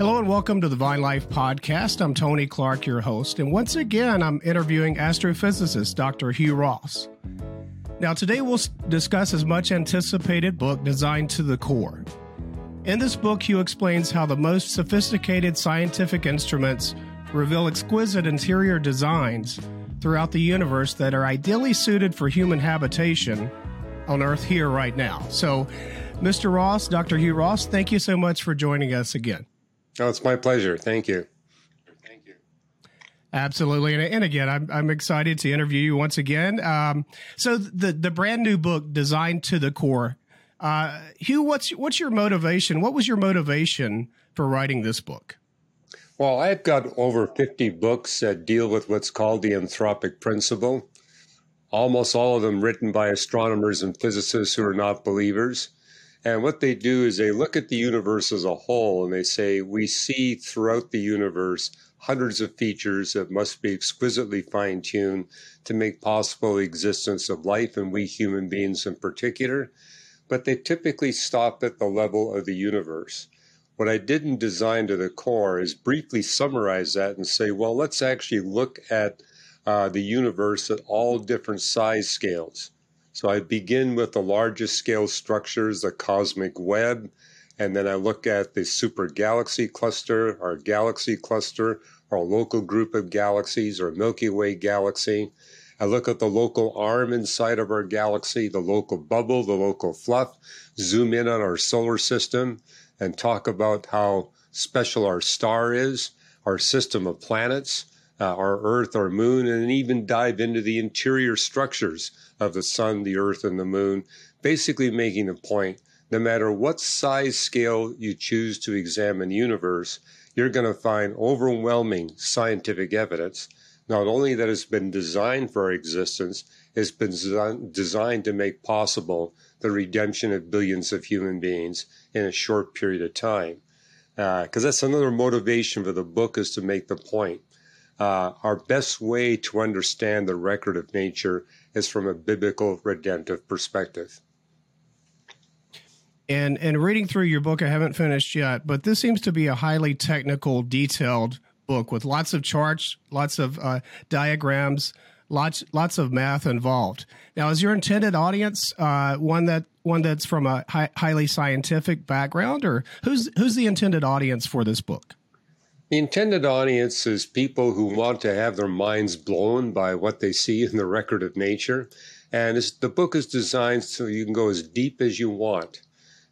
Hello and welcome to the Vinelife Podcast. I'm Tony Clark, your host, and once again, I'm interviewing astrophysicist Dr. Hugh Ross. Now, today we'll discuss his much anticipated book, Designed to the Core. In this book, Hugh explains how the most sophisticated scientific instruments reveal exquisite interior designs throughout the universe that are ideally suited for human habitation on Earth here right now. So, Mr. Ross, Dr. Hugh Ross, thank you so much for joining us again. Oh, it's my pleasure. Thank you. Thank you. Absolutely, and, and again, I'm I'm excited to interview you once again. Um, so the the brand new book, designed to the core. Uh, Hugh, what's what's your motivation? What was your motivation for writing this book? Well, I've got over 50 books that deal with what's called the anthropic principle. Almost all of them written by astronomers and physicists who are not believers. And what they do is they look at the universe as a whole and they say, we see throughout the universe hundreds of features that must be exquisitely fine tuned to make possible the existence of life and we human beings in particular. But they typically stop at the level of the universe. What I didn't design to the core is briefly summarize that and say, well, let's actually look at uh, the universe at all different size scales. So I begin with the largest scale structures, the cosmic web, and then I look at the super galaxy cluster, our galaxy cluster, our local group of galaxies, or Milky Way galaxy. I look at the local arm inside of our galaxy, the local bubble, the local fluff, zoom in on our solar system, and talk about how special our star is, our system of planets, uh, our Earth, our moon, and even dive into the interior structures of the sun, the earth, and the moon, basically making the point no matter what size scale you choose to examine the universe, you're going to find overwhelming scientific evidence, not only that it's been designed for our existence, it's been designed to make possible the redemption of billions of human beings in a short period of time. Because uh, that's another motivation for the book is to make the point. Uh, our best way to understand the record of nature is from a biblical redemptive perspective. And and reading through your book, I haven't finished yet, but this seems to be a highly technical, detailed book with lots of charts, lots of uh, diagrams, lots lots of math involved. Now, is your intended audience uh, one that one that's from a hi- highly scientific background, or who's who's the intended audience for this book? The intended audience is people who want to have their minds blown by what they see in the record of nature. And the book is designed so you can go as deep as you want.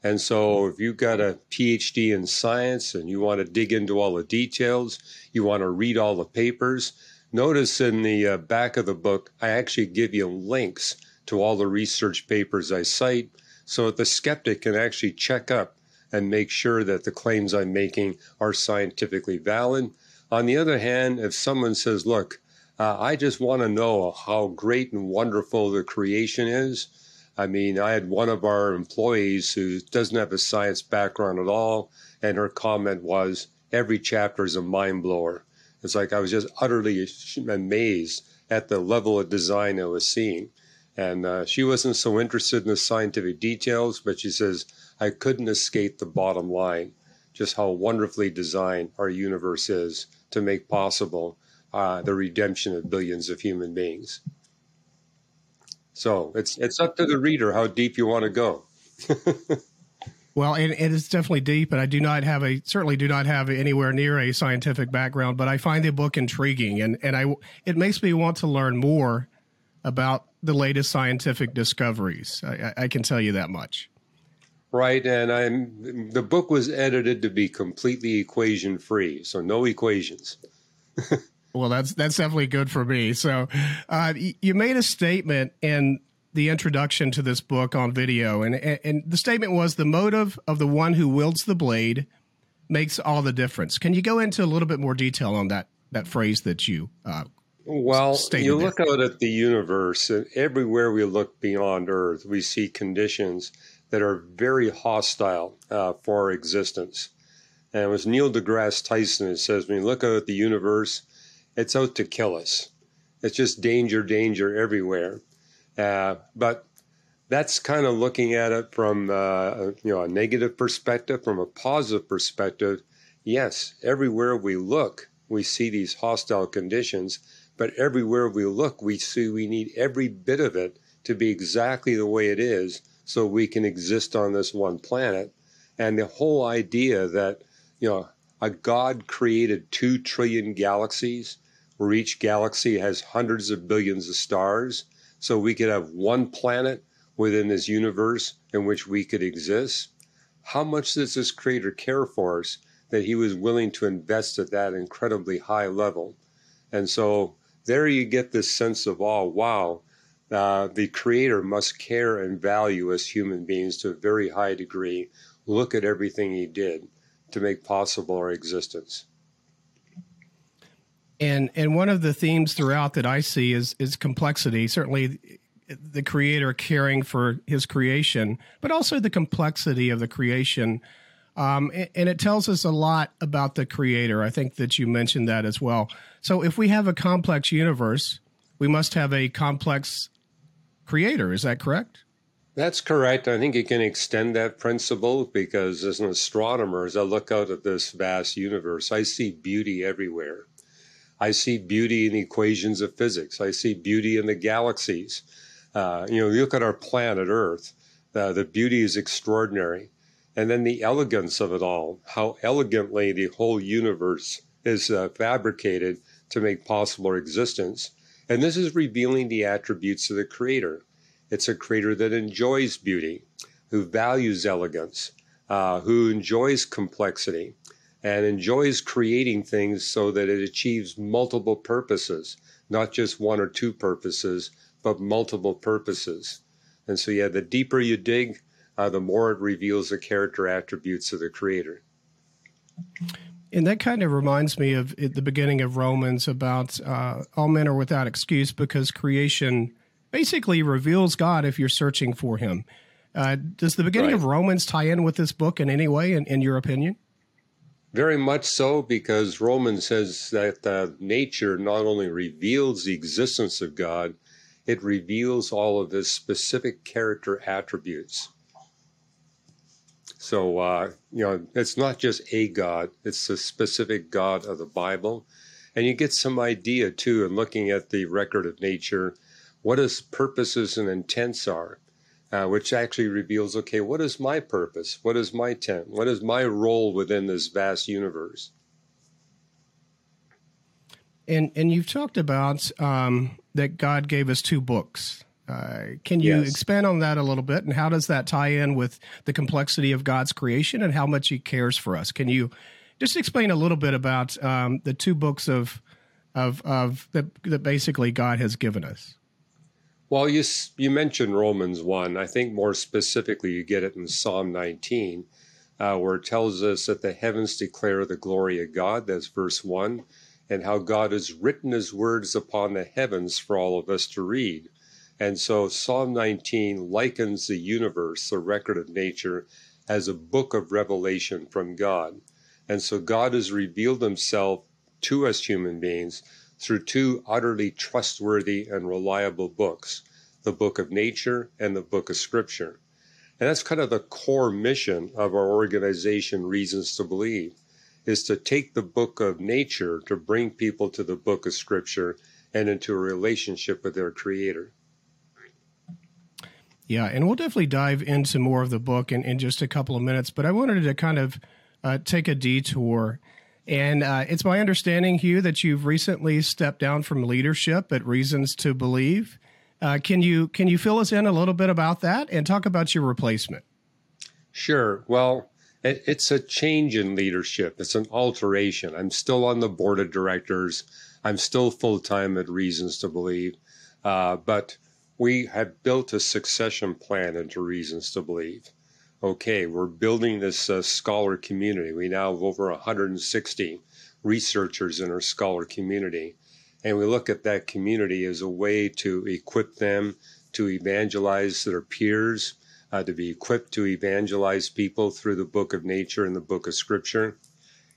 And so if you've got a PhD in science and you want to dig into all the details, you want to read all the papers, notice in the uh, back of the book, I actually give you links to all the research papers I cite so that the skeptic can actually check up and make sure that the claims I'm making are scientifically valid. On the other hand, if someone says, look, uh, I just want to know how great and wonderful the creation is. I mean, I had one of our employees who doesn't have a science background at all, and her comment was, every chapter is a mind blower. It's like I was just utterly amazed at the level of design I was seeing. And uh, she wasn't so interested in the scientific details, but she says, I couldn't escape the bottom line, just how wonderfully designed our universe is to make possible uh, the redemption of billions of human beings. So it's it's up to the reader how deep you want to go. well, and it is definitely deep, and I do not have a certainly do not have anywhere near a scientific background, but I find the book intriguing, and and I it makes me want to learn more about the latest scientific discoveries. I, I can tell you that much. Right, and I'm the book was edited to be completely equation free, so no equations. well, that's that's definitely good for me. So, uh, you made a statement in the introduction to this book on video, and and the statement was the motive of the one who wields the blade makes all the difference. Can you go into a little bit more detail on that that phrase that you? Uh, well, you look there? out at the universe, and everywhere we look beyond Earth, we see conditions that are very hostile uh, for our existence. And it was Neil deGrasse Tyson that says, when you look out at the universe, it's out to kill us. It's just danger, danger everywhere. Uh, but that's kind of looking at it from uh, you know a negative perspective. From a positive perspective, yes, everywhere we look, we see these hostile conditions, but everywhere we look, we see we need every bit of it to be exactly the way it is so we can exist on this one planet. And the whole idea that, you know, a God created two trillion galaxies, where each galaxy has hundreds of billions of stars, so we could have one planet within this universe in which we could exist. How much does this creator care for us that he was willing to invest at that incredibly high level? And so there you get this sense of, oh, wow, uh, the creator must care and value us human beings to a very high degree. Look at everything he did to make possible our existence. And and one of the themes throughout that I see is is complexity. Certainly, the creator caring for his creation, but also the complexity of the creation. Um, and, it tells us a lot about the creator. I think that you mentioned that as well. So, if we have a complex universe, we must have a complex creator. Is that correct? That's correct. I think you can extend that principle because as an astronomer, as I look out at this vast universe, I see beauty everywhere. I see beauty in the equations of physics. I see beauty in the galaxies. Uh, you know, you look at our planet Earth, uh, the beauty is extraordinary. And then the elegance of it all, how elegantly the whole universe is uh, fabricated to make possible our existence. And this is revealing the attributes of the Creator. It's a creator that enjoys beauty, who values elegance, uh, who enjoys complexity, and enjoys creating things so that it achieves multiple purposes, not just one or two purposes, but multiple purposes. And so, yeah, the deeper you dig, uh, the more it reveals the character attributes of the creator. And that kind of reminds me of the beginning of Romans about uh, all men are without excuse because creation basically reveals God if you're searching for Him. Uh, does the beginning right. of Romans tie in with this book in any way, in, in your opinion? Very much so, because Romans says that uh, nature not only reveals the existence of God, it reveals all of His specific character attributes. So, uh, you know, it's not just a God, it's the specific God of the Bible. And you get some idea, too, in looking at the record of nature what his purposes and intents are, uh, which actually reveals okay, what is my purpose? What is my intent? What is my role within this vast universe? And and you've talked about um, that God gave us two books. Uh, can you yes. expand on that a little bit? And how does that tie in with the complexity of God's creation and how much He cares for us? Can you just explain a little bit about um, the two books of of of that that basically God has given us? Well, you, you mentioned Romans 1. I think more specifically, you get it in Psalm 19, uh, where it tells us that the heavens declare the glory of God. That's verse 1. And how God has written his words upon the heavens for all of us to read. And so Psalm 19 likens the universe, the record of nature, as a book of revelation from God. And so God has revealed himself to us human beings through two utterly trustworthy and reliable books the book of nature and the book of scripture. And that's kind of the core mission of our organization, Reasons to Believe, is to take the book of nature to bring people to the book of scripture and into a relationship with their creator. Yeah, and we'll definitely dive into more of the book in, in just a couple of minutes, but I wanted to kind of uh, take a detour and uh, it's my understanding, Hugh, that you've recently stepped down from leadership at Reasons to Believe. Uh, can you can you fill us in a little bit about that and talk about your replacement? Sure. Well, it, it's a change in leadership. It's an alteration. I'm still on the board of directors. I'm still full time at Reasons to Believe, uh, but we have built a succession plan into Reasons to Believe okay, we're building this uh, scholar community. We now have over 160 researchers in our scholar community. And we look at that community as a way to equip them to evangelize their peers, uh, to be equipped to evangelize people through the book of nature and the book of scripture.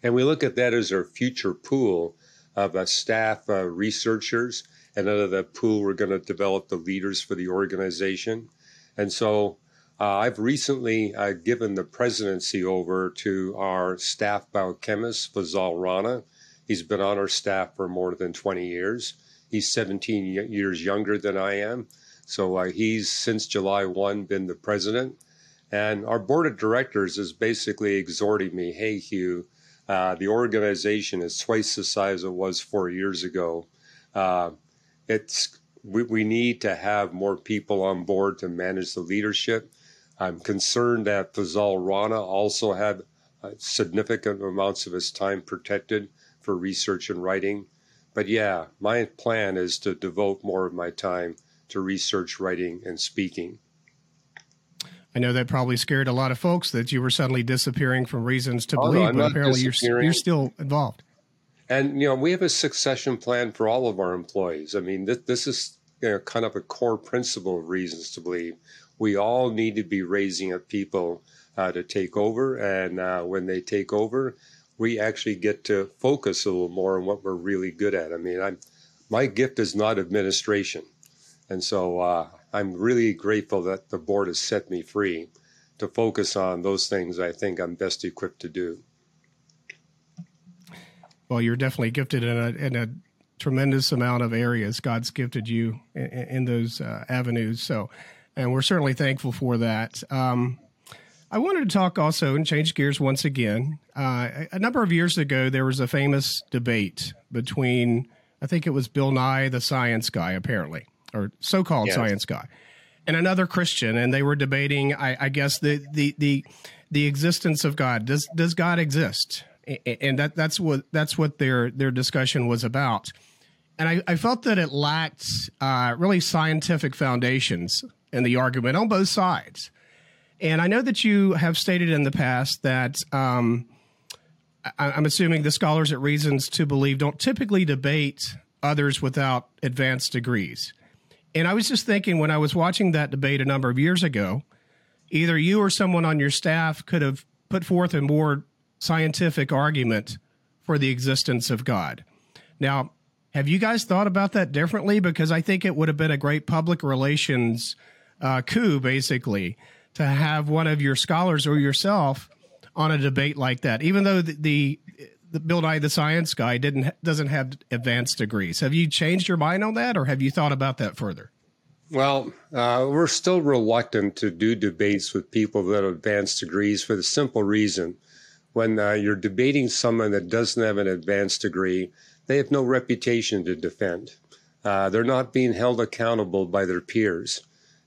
And we look at that as our future pool of uh, staff uh, researchers. And out of that pool, we're going to develop the leaders for the organization. And so Uh, I've recently uh, given the presidency over to our staff biochemist, Fazal Rana. He's been on our staff for more than 20 years. He's 17 years younger than I am. So uh, he's, since July 1, been the president. And our board of directors is basically exhorting me hey, Hugh, uh, the organization is twice the size it was four years ago. It's we, we need to have more people on board to manage the leadership. I'm concerned that Fazal Rana also had uh, significant amounts of his time protected for research and writing. But yeah, my plan is to devote more of my time to research, writing, and speaking. I know that probably scared a lot of folks that you were suddenly disappearing from reasons to oh, believe, no, but apparently you're, you're still involved. And you know, we have a succession plan for all of our employees. I mean, this, this is you know, kind of a core principle of reasons to believe. We all need to be raising up people uh, to take over, and uh, when they take over, we actually get to focus a little more on what we're really good at. I mean, I'm my gift is not administration, and so uh, I'm really grateful that the board has set me free to focus on those things I think I'm best equipped to do. Well, you're definitely gifted in a, in a tremendous amount of areas. God's gifted you in, in those uh, avenues. So, and we're certainly thankful for that. Um, I wanted to talk also and change gears once again. Uh, a number of years ago, there was a famous debate between, I think it was Bill Nye, the science guy, apparently, or so-called yes. science guy, and another Christian, and they were debating, I, I guess, the the the the existence of God. Does does God exist? And that that's what that's what their their discussion was about. And I, I felt that it lacked uh, really scientific foundations in the argument on both sides. And I know that you have stated in the past that um, I, I'm assuming the scholars at Reasons to Believe don't typically debate others without advanced degrees. And I was just thinking when I was watching that debate a number of years ago, either you or someone on your staff could have put forth a more scientific argument for the existence of God. Now, have you guys thought about that differently? Because I think it would have been a great public relations uh, coup, basically, to have one of your scholars or yourself on a debate like that. Even though the, the, Bill Nye, the science guy, didn't doesn't have advanced degrees. Have you changed your mind on that, or have you thought about that further? Well, uh, we're still reluctant to do debates with people that have advanced degrees for the simple reason when uh, you're debating someone that doesn't have an advanced degree, they have no reputation to defend. Uh, they're not being held accountable by their peers.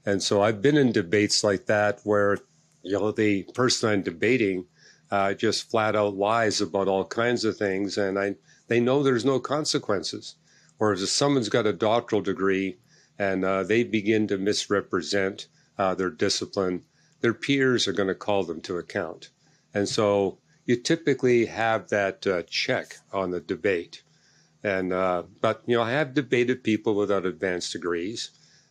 And so I've been in debates like that where you know the person I'm debating uh, just flat out lies about all kinds of things, and I they know there's no consequences. Whereas if someone's got a doctoral degree and uh, they begin to misrepresent uh, their discipline, their peers are going to call them to account. And so you typically have that uh, check on the debate. And uh, but you know, I have debated people without advanced degrees,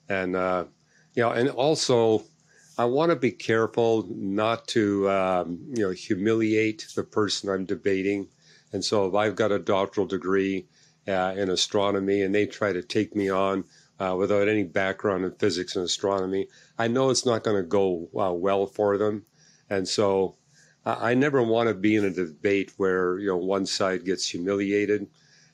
and uh, you know, and also I want to be careful not to um, you know humiliate the person I'm debating. And so if I've got a doctoral degree uh, in astronomy and they try to take me on uh, without any background in physics and astronomy, I know it's not going to go uh, well for them. And so I never want to be in a debate where you know one side gets humiliated,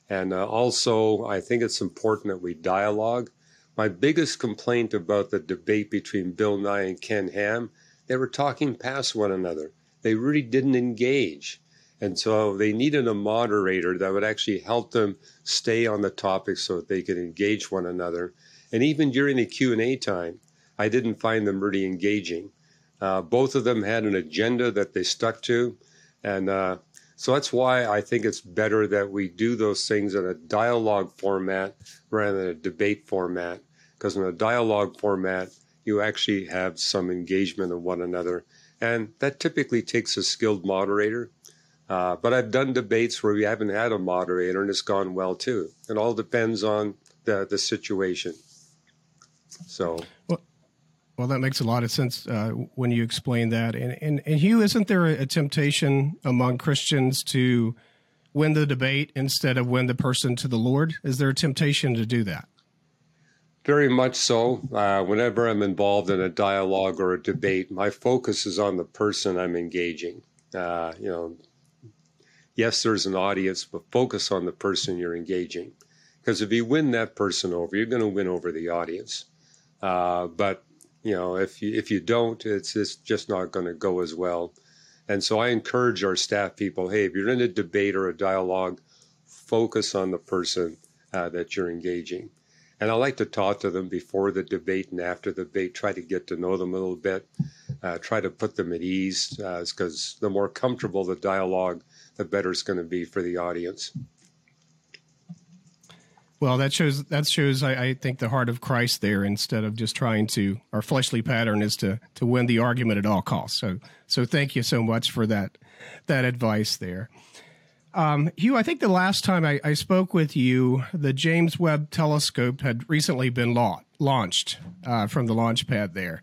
and uh, also I think it's important that we dialogue. My biggest complaint about the debate between Bill Nye and Ken Ham, they were talking past one another. They really didn't engage, and so they needed a moderator that would actually help them stay on the topic so that they could engage one another. And even during the Q and A time, I didn't find them really engaging. Uh, both of them had an agenda that they stuck to. And uh, so that's why I think it's better that we do those things in a dialogue format rather than a debate format. Because in a dialogue format, you actually have some engagement of one another. And that typically takes a skilled moderator. Uh, but I've done debates where we haven't had a moderator and it's gone well too. It all depends on the, the situation. So. Well, well, that makes a lot of sense uh, when you explain that. And, and, and Hugh, isn't there a, temptation among Christians to win the debate instead of win the person to the Lord? Is there a temptation to do that? Very much so. Uh, whenever I'm involved in a dialogue or a debate, my focus is on the person I'm engaging. Uh, you know, yes, there's an audience, but focus on the person you're engaging. Because if you win that person over, you're going to win over the audience. Uh, but you know, if you if you don't, it's it's just not going to go as well. And so I encourage our staff people, hey, if you're in a debate or a dialogue, focus on the person uh, that you're engaging. And I like to talk to them before the debate and after the debate, try to get to know them a little bit, uh, try to put them at ease, because uh, the more comfortable the dialogue, the better it's going to be for the audience. Well, that shows that shows I, I, think the heart of Christ there. Instead of just trying to, our fleshly pattern is to to win the argument at all costs. So so thank you so much for that that advice there. Um, Hugh, I think the last time I, I, spoke with you, the James Webb Telescope had recently been la- launched uh, from the launch pad there.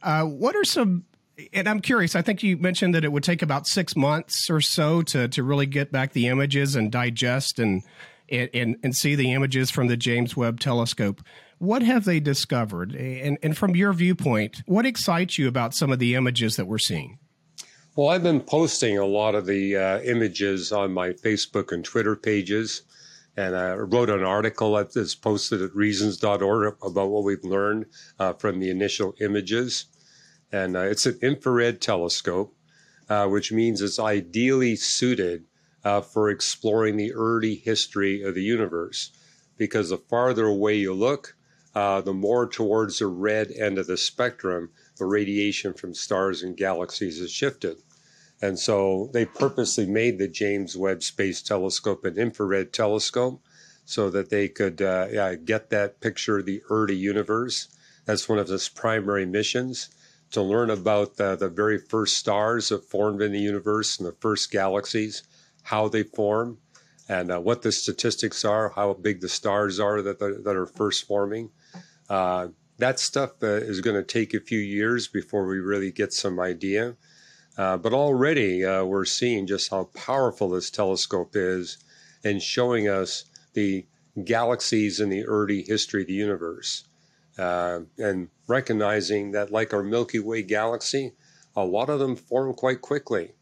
Uh, what are some, and I'm curious, I think you mentioned that it would take about six months or so to, to really get back the images and digest and, and, and see the images from the James Webb Telescope. What have they discovered? And, and from your viewpoint, what excites you about some of the images that we're seeing? Well, I've been posting a lot of the uh, images on my Facebook and Twitter pages, and I wrote an article that's posted at reasons.org about what we've learned uh, from the initial images. And uh, it's an infrared telescope, uh, which means it's ideally suited uh, for exploring the early history of the universe, because the farther away you look, uh, the more towards the red end of the spectrum the radiation from stars and galaxies has shifted. And so they purposely made the James Webb Space Telescope an infrared telescope so that they could uh, yeah, get that picture of the early universe. That's one of its primary missions to learn about the, the very first stars that formed in the universe and the first galaxies, how they form, and uh, what the statistics are, how big the stars are that, that are first forming. Uh, that stuff uh, is going to take a few years before we really get some idea. Uh, but already uh, we're seeing just how powerful this telescope is in showing us the galaxies in the early history of the universe. Uh, and recognizing that, like our Milky Way galaxy, a lot of them form quite quickly.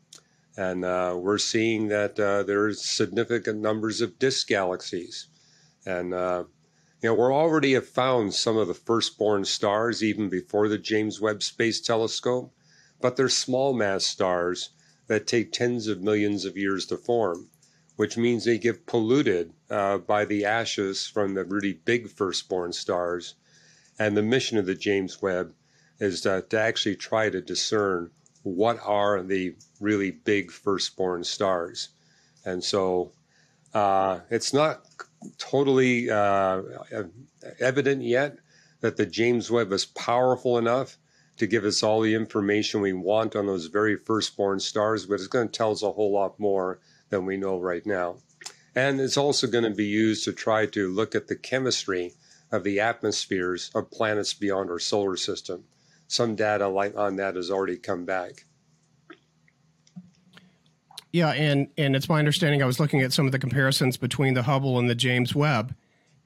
And uh, we're seeing that uh, there's significant numbers of disk galaxies. And, uh, you know, we're already have found some of the firstborn stars even before the James Webb Space Telescope but they're small mass stars that take tens of millions of years to form, which means they get polluted uh, by the ashes from the really big firstborn stars. And the mission of the James Webb is to actually try to discern what are the really big firstborn stars. And so uh, it's not totally uh, evident yet that the James Webb is powerful enough to give us all the information we want on those very firstborn stars, but it's going to tell us a whole lot more than we know right now. And it's also going to be used to try to look at the chemistry of the atmospheres of planets beyond our solar system. Some data on that has already come back. Yeah, and and it's my understanding. I was looking at some of the comparisons between the Hubble and the James Webb,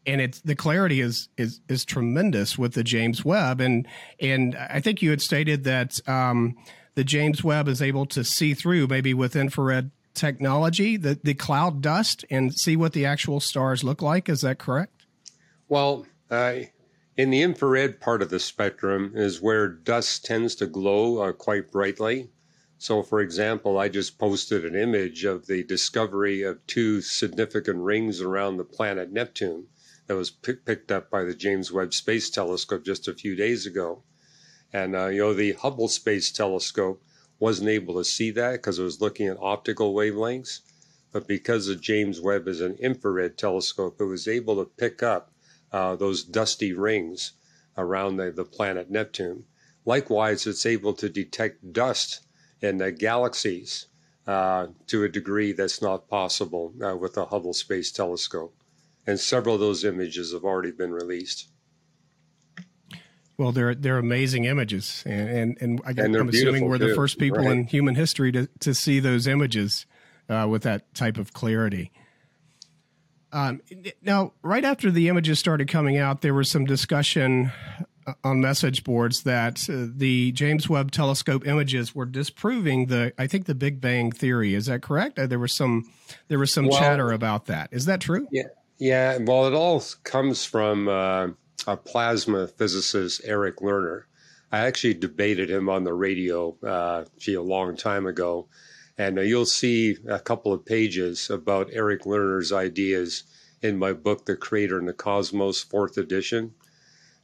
and it's the clarity is is is tremendous with the James Webb, and and I think you had stated that um, the James Webb is able to see through maybe with infrared technology the the cloud dust and see what the actual stars look like. Is that correct? Well, uh, in the infrared part of the spectrum is where dust tends to glow uh, quite brightly. So, for example, I just posted an image of the discovery of two significant rings around the planet Neptune that was picked up by the James Webb Space Telescope just a few days ago. And, uh, you know, the Hubble Space Telescope wasn't able to see that because it was looking at optical wavelengths. But because the James Webb is an infrared telescope, it was able to pick up uh, those dusty rings around the, the planet Neptune. Likewise, it's able to detect dust in the galaxies uh, to a degree that's not possible uh, with the Hubble Space Telescope and several of those images have already been released. Well, they're they're amazing images, and and, and, I, am assuming we're too. the first people right. in human history to to see those images uh, with that type of clarity. Um, now, right after the images started coming out, there was some discussion uh, on message boards that uh, the James Webb Telescope images were disproving the, I think, the Big Bang theory. Is that correct? Uh, there was some, there was some well, chatter about that. Is that true? Yeah, yeah. Well, it all comes from uh, a plasma physicist, Eric Lerner. I actually debated him on the radio, uh, gee, a long time ago and uh, you'll see a couple of pages about Eric Lerner's ideas in my book, The Creator and the Cosmos, fourth edition.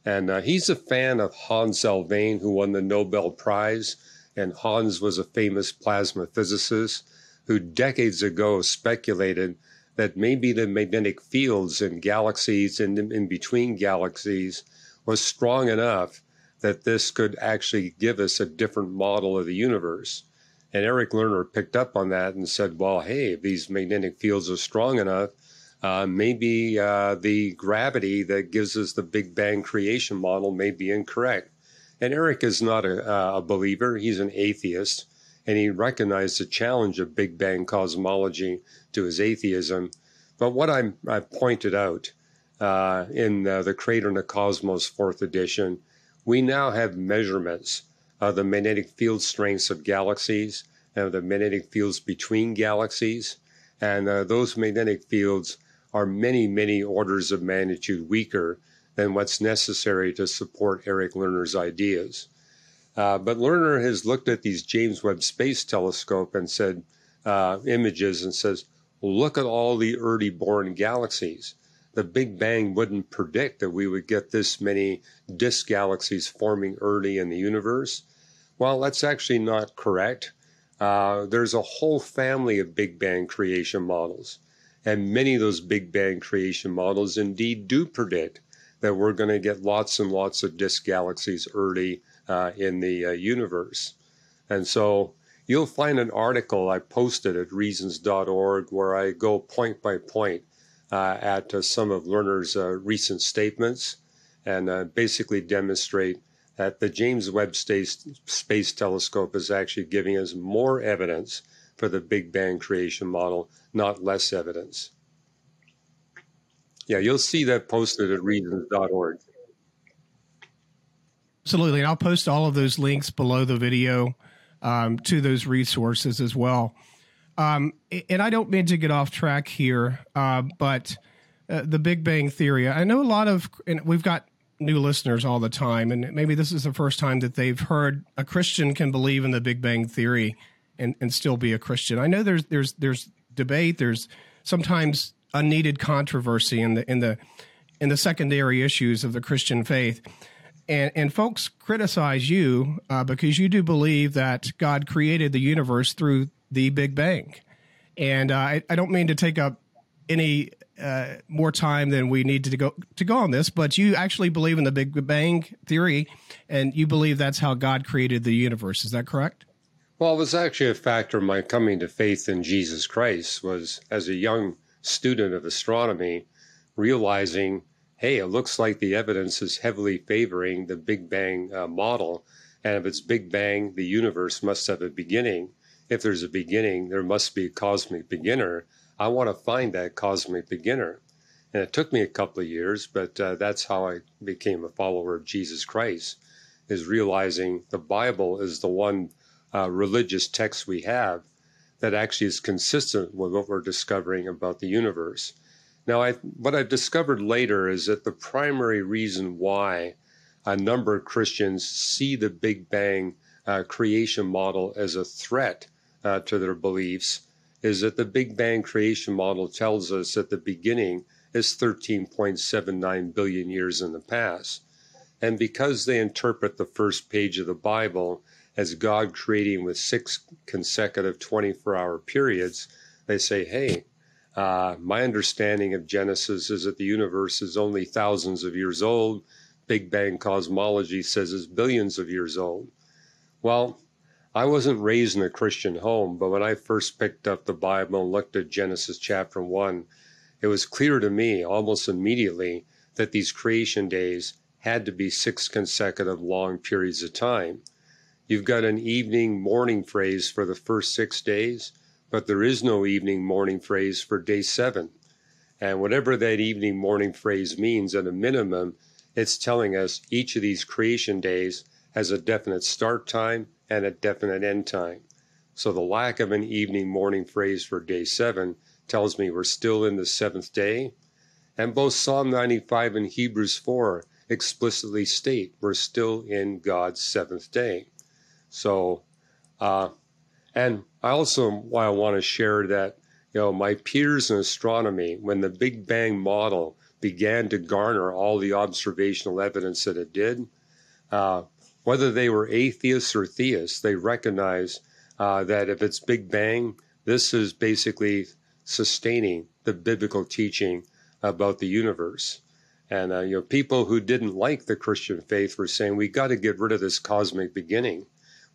And uh, he's a fan of Hans Alfvén, who won the Nobel Prize. And Hans was a famous plasma physicist who decades ago speculated that maybe the magnetic fields in galaxies and in between galaxies was strong enough that this could actually give us a different model of the universe. And Eric Lerner picked up on that and said, well, hey, if these magnetic fields are strong enough, uh, maybe uh, the gravity that gives us the Big Bang creation model may be incorrect. And Eric is not a, a believer, he's an atheist, and he recognized the challenge of Big Bang cosmology to his atheism. But what I'm, I pointed out uh, in uh, the Creator and the Cosmos fourth edition, we now have measurements uh, the magnetic field strengths of galaxies and the magnetic fields between galaxies. And uh, those magnetic fields are many, many orders of magnitude weaker than what's necessary to support Eric Lerner's ideas. Uh, but Lerner has looked at these James Webb Space Telescope and said uh, images and says, look at all the early born galaxies. The Big Bang wouldn't predict that we would get this many disk galaxies forming early in the universe. Well, that's actually not correct. Uh, there's a whole family of Big Bang creation models. And many of those Big Bang creation models indeed do predict that we're going to get lots and lots of disk galaxies early uh, in the uh, universe. And so you'll find an article I posted at reasons.org where I go point by point at uh, some of Lerner's uh, recent statements and uh, basically demonstrate that the James Webb Space, Space Telescope is actually giving us more evidence for the Big Bang creation model, not less evidence. Yeah, you'll see that posted at reasons.org. Absolutely. And I'll post all of those links below the video um, to those resources as well. Um, and I don't mean to get off track here, uh, but uh, the Big Bang Theory, I know a lot of, and we've got new listeners all the time, and maybe this is the first time that they've heard a Christian can believe in the Big Bang Theory and, and still be a Christian. I know there's there's there's debate. There's sometimes unneeded controversy in the in the in the secondary issues of the Christian faith. And, and folks criticize you uh, because you do believe that God created the universe through the Big Bang. And uh, I, I don't mean to take up any uh, more time than we need to go to go on this, but you actually believe in the Big Bang theory, and you believe that's how God created the universe. Is that correct? Well, it was actually a factor of my coming to faith in Jesus Christ. Was as a young student of astronomy, realizing, hey, it looks like the evidence is heavily favoring the Big Bang uh, model, and if it's Big Bang, the universe must have a beginning. If there's a beginning, there must be a cosmic beginner I want to find that cosmic beginner. And it took me a couple of years, but uh, that's how I became a follower of Jesus Christ, is realizing the Bible is the one uh, religious text we have that actually is consistent with what we're discovering about the universe. Now, I, what I've discovered later is that the primary reason why a number of Christians see the Big Bang uh, creation model as a threat uh, to their beliefs is that the Big Bang creation model tells us that the beginning is 13.79 billion years in the past. And because they interpret the first page of the Bible as God creating with six consecutive 24 hour periods, they say, hey, uh, my understanding of Genesis is that the universe is only thousands of years old. Big Bang cosmology says it's billions of years old. Well, I wasn't raised in a Christian home, but when I first picked up the Bible and looked at Genesis chapter 1, it was clear to me almost immediately that these creation days had to be six consecutive long periods of time. You've got an evening morning phrase for the first six days, but there is no evening morning phrase for day seven. And whatever that evening morning phrase means, at a minimum, it's telling us each of these creation days has a definite start time and a definite end time. So the lack of an evening morning phrase for day seven tells me we're still in the seventh day. And both Psalm 95 and Hebrews 4 explicitly state we're still in God's seventh day. So, uh, and I also I want to share that you know my peers in astronomy when the Big Bang model began to garner all the observational evidence that it did, uh, whether they were atheists or theists, they recognize uh, that if it's Big Bang, this is basically sustaining the biblical teaching about the universe. And uh, you know, people who didn't like the Christian faith were saying, "We got to get rid of this cosmic beginning.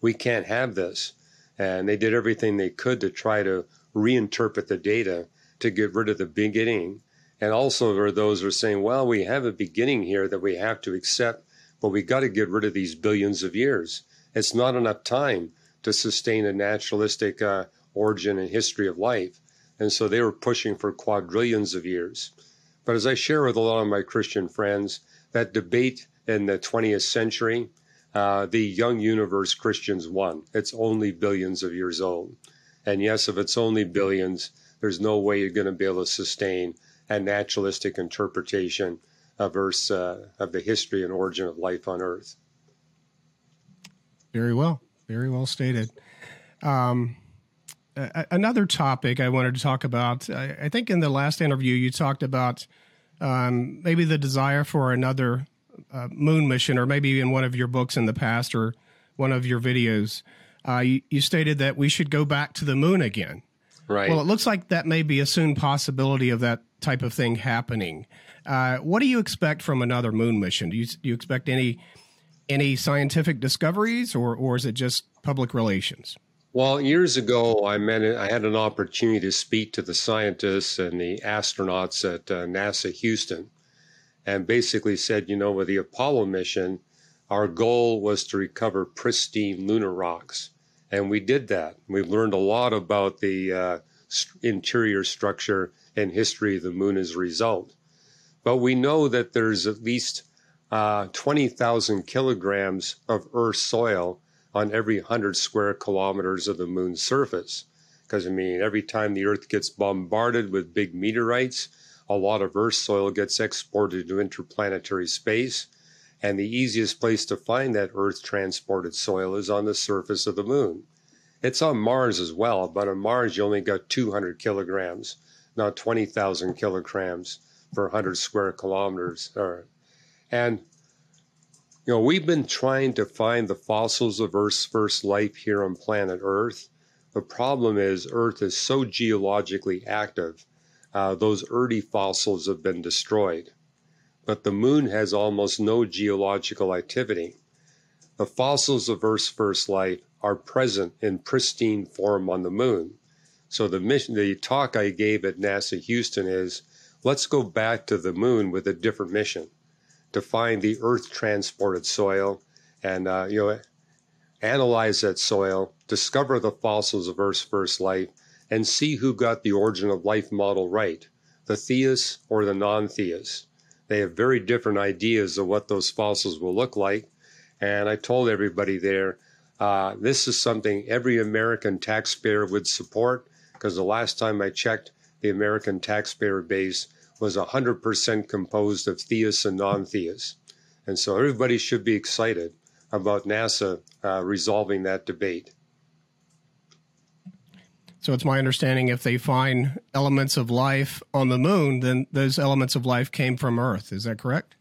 We can't have this." And they did everything they could to try to reinterpret the data to get rid of the beginning. And also, there are those who are saying, "Well, we have a beginning here that we have to accept, but we got to get rid of these billions of years. It's not enough time to sustain a naturalistic uh, origin and history of life." And so they were pushing for quadrillions of years. But as I share with a lot of my Christian friends, that debate in the 20th century, uh, the young universe Christians won. It's only billions of years old. And yes, if it's only billions, there's no way you're going to be able to sustain a naturalistic interpretation of Earth's, uh, of the history and origin of life on Earth. Very well. Very well stated. Um, another topic I wanted to talk about. I, I, think in the last interview you talked about um, maybe the desire for another uh, moon mission, or maybe in one of your books in the past or one of your videos. Uh, you, you, stated that we should go back to the moon again. Right. Well, it looks like that may be a soon possibility of that type of thing happening. Uh, what do you expect from another moon mission? Do you, do you expect any any scientific discoveries, or or is it just public relations? Well, years ago, I met, I had an opportunity to speak to the scientists and the astronauts at uh, NASA Houston, and basically said, you know, with the Apollo mission, our goal was to recover pristine lunar rocks, and we did that. We've learned a lot about the uh, interior structure and history of the moon as a result. But we know that there's at least uh, 20,000 kilograms of Earth soil on every 100 square kilometers of the moon's surface. Because, I mean, every time the Earth gets bombarded with big meteorites, a lot of Earth soil gets exported to interplanetary space. And the easiest place to find that Earth transported soil is on the surface of the moon. It's on Mars as well, but on Mars you only got 200 kilograms, not 20,000 kilograms per 100 square kilometers. Or, And you know, we've been trying to find the fossils of Earth's first life here on planet Earth. The problem is, Earth is so geologically active, uh, those early fossils have been destroyed. But the moon has almost no geological activity. The fossils of Earth's first life are present in pristine form on the moon. So the mission, the talk I gave at NASA Houston is, let's go back to the moon with a different mission to find the earth transported soil and uh, you know analyze that soil, discover the fossils of Earth's first life, and see who got the origin of life model right, the theists or the non-theists. They have very different ideas of what those fossils will look like, and I told everybody there. Uh, this is something every American taxpayer would support because the last time I checked, the American taxpayer base was 100% composed of theists and non theists. And so everybody should be excited about NASA uh, resolving that debate. So it's my understanding if they find elements of life on the moon, then those elements of life came from Earth. Is that correct?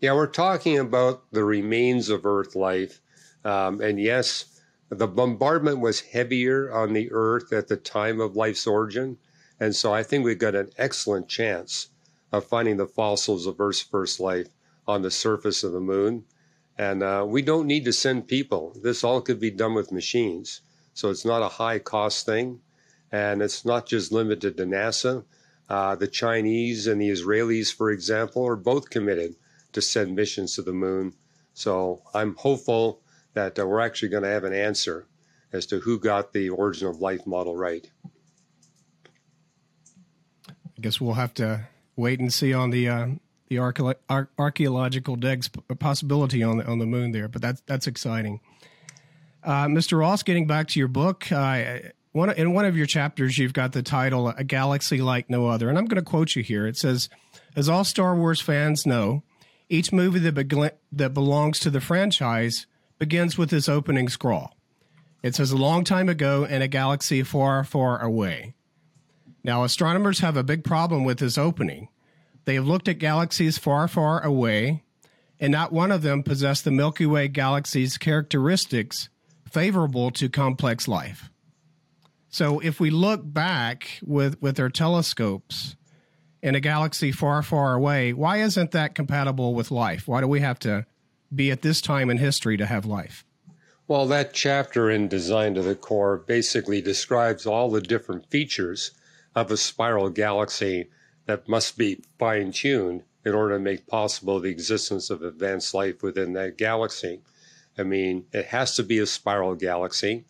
Yeah, we're talking about the remains of Earth life. Um, and yes, the bombardment was heavier on the Earth at the time of life's origin. And so I think we've got an excellent chance of finding the fossils of Earth's first life on the surface of the moon. And uh, we don't need to send people. This all could be done with machines. So it's not a high cost thing. And it's not just limited to NASA. Uh, the Chinese and the Israelis, for example, are both committed to send missions to the moon. So I'm hopeful that uh, we're actually going to have an answer as to who got the origin of life model right. I guess we'll have to wait and see on the uh, the archaeological digs possibility on the on the moon there. But that's that's exciting. Uh, Mr. Ross, getting back to your book, uh, one in one of your chapters, you've got the title "A Galaxy Like No Other," and I'm going to quote you here. It says, "As all Star Wars fans know, each movie that be- that belongs to the franchise begins with this opening scrawl. It says, "A long time ago in a galaxy far, far away." Now, astronomers have a big problem with this opening. They have looked at galaxies far, far away, and not one of them possessed the Milky Way galaxy's characteristics favorable to complex life. So, if we look back with, with our telescopes in a galaxy far, far away, why isn't that compatible with life? Why do we have to be at this time in history to have life? Well, that chapter in Designed to the Core basically describes all the different features of a spiral galaxy that must be fine tuned in order to make possible the existence of advanced life within that galaxy. I mean, it has to be a spiral galaxy.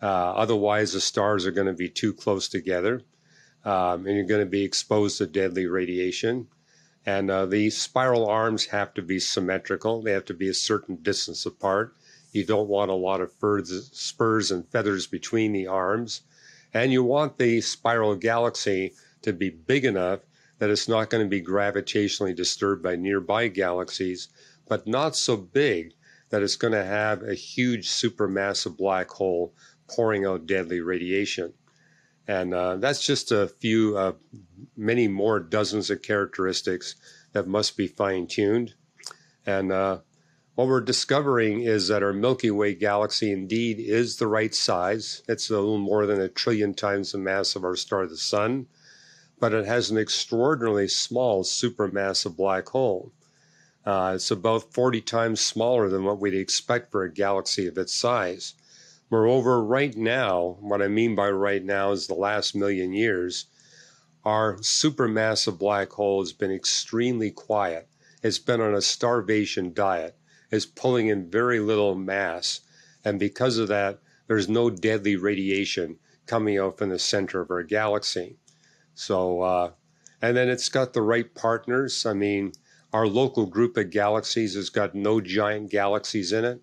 Uh, otherwise, the stars are going to be too close together, um, and you're going to be exposed to deadly radiation. And uh, the spiral arms have to be symmetrical, they have to be a certain distance apart. You don't want a lot of spurs and feathers between the arms. And you want the spiral galaxy to be big enough that it's not going to be gravitationally disturbed by nearby galaxies, but not so big that it's going to have a huge supermassive black hole pouring out deadly radiation. And uh, that's just a few, uh, many more dozens of characteristics that must be fine tuned. And uh, what we're discovering is that our Milky Way galaxy indeed is the right size. It's a little more than a trillion times the mass of our star, the Sun but it has an extraordinarily small supermassive black hole. Uh, it's about 40 times smaller than what we'd expect for a galaxy of its size. Moreover, right now, what I mean by right now is the last million years, our supermassive black hole has been extremely quiet. It's been on a starvation diet. It's pulling in very little mass. And because of that, there's no deadly radiation coming out from the center of our galaxy. So, uh, and then it's got the right partners. I mean, our local group of galaxies has got no giant galaxies in it.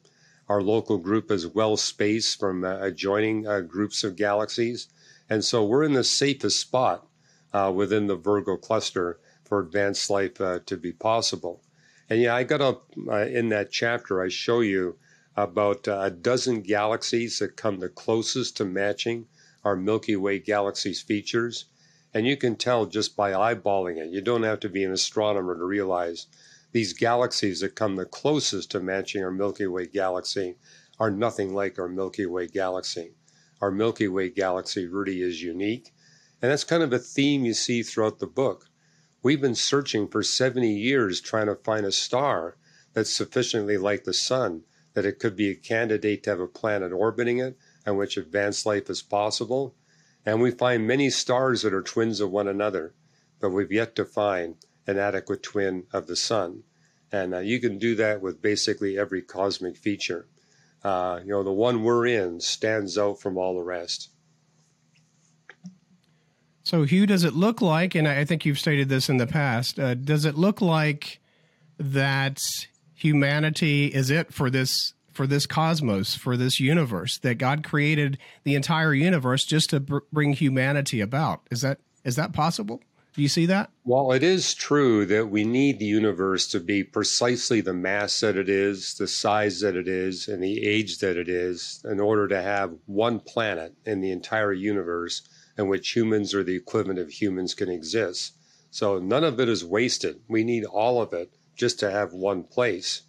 Our local group is well spaced from uh, adjoining uh, groups of galaxies. And so we're in the safest spot uh, within the Virgo cluster for advanced life uh, to be possible. And yeah, I got up uh, in that chapter, I show you about a dozen galaxies that come the closest to matching our Milky Way galaxy's features. And you can tell just by eyeballing it. You don't have to be an astronomer to realize these galaxies that come the closest to matching our Milky Way galaxy are nothing like our Milky Way galaxy. Our Milky Way galaxy really is unique. And that's kind of a theme you see throughout the book. We've been searching for 70 years trying to find a star that's sufficiently like the sun that it could be a candidate to have a planet orbiting it on which advanced life is possible. And we find many stars that are twins of one another, but we've yet to find an adequate twin of the sun. And uh, you can do that with basically every cosmic feature. Uh, you know, the one we're in stands out from all the rest. So, Hugh, does it look like, and I think you've stated this in the past, uh, does it look like that humanity is it for this for this cosmos, for this universe, that God created the entire universe just to br- bring humanity about. Is that is that possible? Do you see that? Well, it is true that we need the universe to be precisely the mass that it is, the size that it is, and the age that it is in order to have one planet in the entire universe in which humans or the equivalent of humans can exist. So none of it is wasted. We need all of it just to have one place.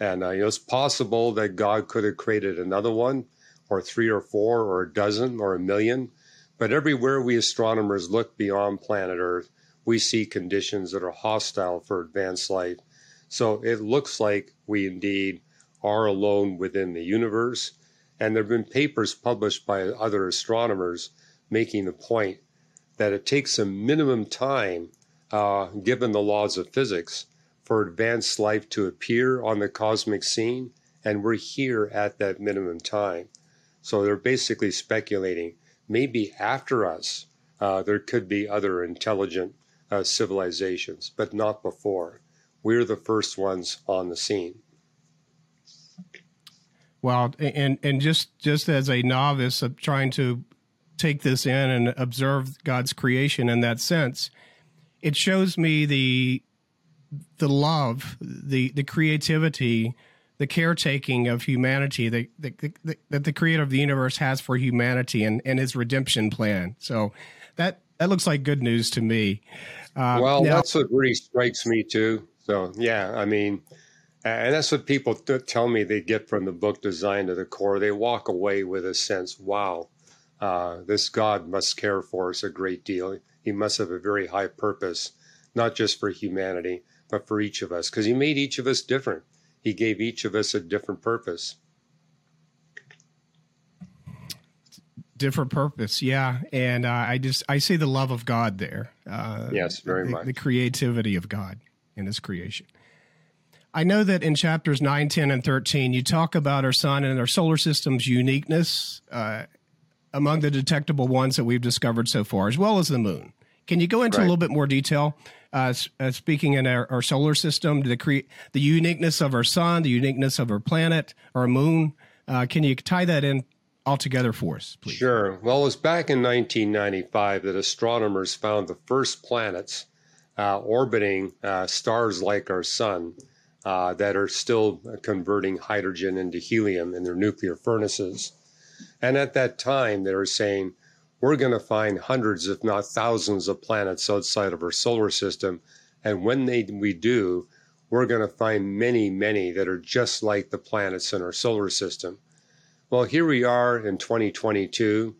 And uh, it's possible that God could have created another one, or three or four, or a dozen, or a million. But everywhere we astronomers look beyond planet Earth, we see conditions that are hostile for advanced life. So it looks like we indeed are alone within the universe. And there have been papers published by other astronomers making the point that it takes a minimum time, uh, given the laws of physics, for advanced life to appear on the cosmic scene, and we're here at that minimum time. So they're basically speculating maybe after us, uh, there could be other intelligent uh, civilizations, but not before. We're the first ones on the scene. Well, and and just just as a novice of trying to take this in and observe God's creation in that sense, it shows me the the love, the the creativity, the caretaking of humanity that the, the, that the creator of the universe has for humanity and, and his redemption plan. So that that looks like good news to me. Uh, well, now, that's what really strikes me too. So yeah, I mean, and that's what people tell me they get from the book Designed to the Core. They walk away with a sense, wow, uh, this God must care for us a great deal. He must have a very high purpose, not just for humanity, but for each of us, because He made each of us different. He gave each of us a different purpose. different purpose yeah and uh, i just i see the love of god there uh, yes very the, much the creativity of god in his creation i know that in chapters 9 10 and 13 you talk about our sun and our solar system's uniqueness uh, among the detectable ones that we've discovered so far as well as the moon can you go into right. a little bit more detail uh, uh, speaking in our, our, solar system the cre- the uniqueness of our sun the uniqueness of our planet our moon uh, can you tie that in all together for us, please? Sure. Well, it was back in 1995 that astronomers found the first planets uh, orbiting uh, stars like our sun uh, that are still converting hydrogen into helium in their nuclear furnaces. And at that time, they were saying, we're going to find hundreds, if not thousands, of planets outside of our solar system. And when they, we do, we're going to find many, many that are just like the planets in our solar system. Well, here we are in 2022.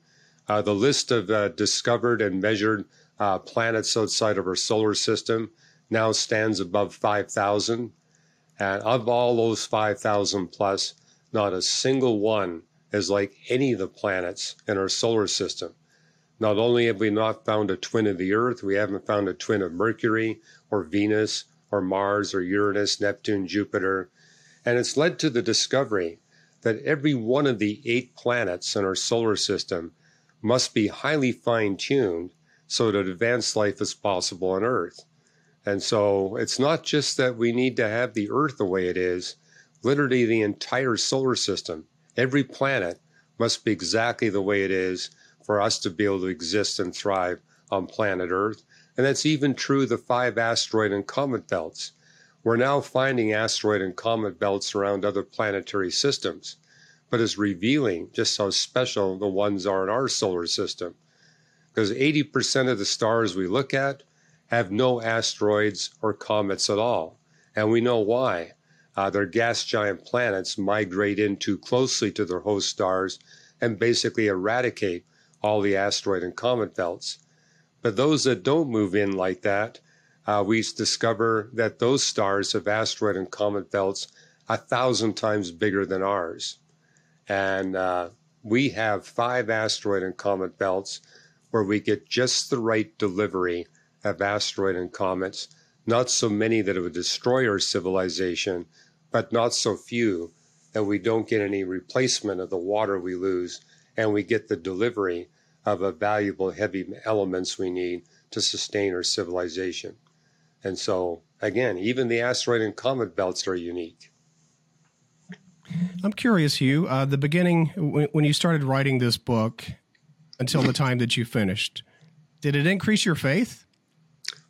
Uh, the list of uh, discovered and measured uh, planets outside of our solar system now stands above 5,000. And of all those 5,000 plus, not a single one is like any of the planets in our solar system. Not only have we not found a twin of the Earth, we haven't found a twin of Mercury or Venus or Mars or Uranus, Neptune, Jupiter. And it's led to the discovery that every one of the eight planets in our solar system must be highly fine tuned so that advanced life is possible on Earth. And so it's not just that we need to have the Earth the way it is, literally, the entire solar system, every planet must be exactly the way it is for us to be able to exist and thrive on planet Earth. And that's even true of the five asteroid and comet belts. We're now finding asteroid and comet belts around other planetary systems, but it's revealing just how special the ones are in our solar system. Because 80% of the stars we look at have no asteroids or comets at all. And we know why. Uh, their gas giant planets migrate in too closely to their host stars and basically eradicate all the asteroid and comet belts. But those that don't move in like that uh, we discover that those stars have asteroid and comet belts a thousand times bigger than ours. And uh, we have five asteroid and comet belts where we get just the right delivery of asteroid and comets, not so many that it would destroy our civilization, but not so few that we don't get any replacement of the water we lose, and we get the delivery of a valuable heavy elements we need to sustain our civilization. And so, again, even the asteroid and comet belts are unique. I'm curious, Hugh. Uh, the beginning, when, when you started writing this book until the time that you finished, did it increase your faith?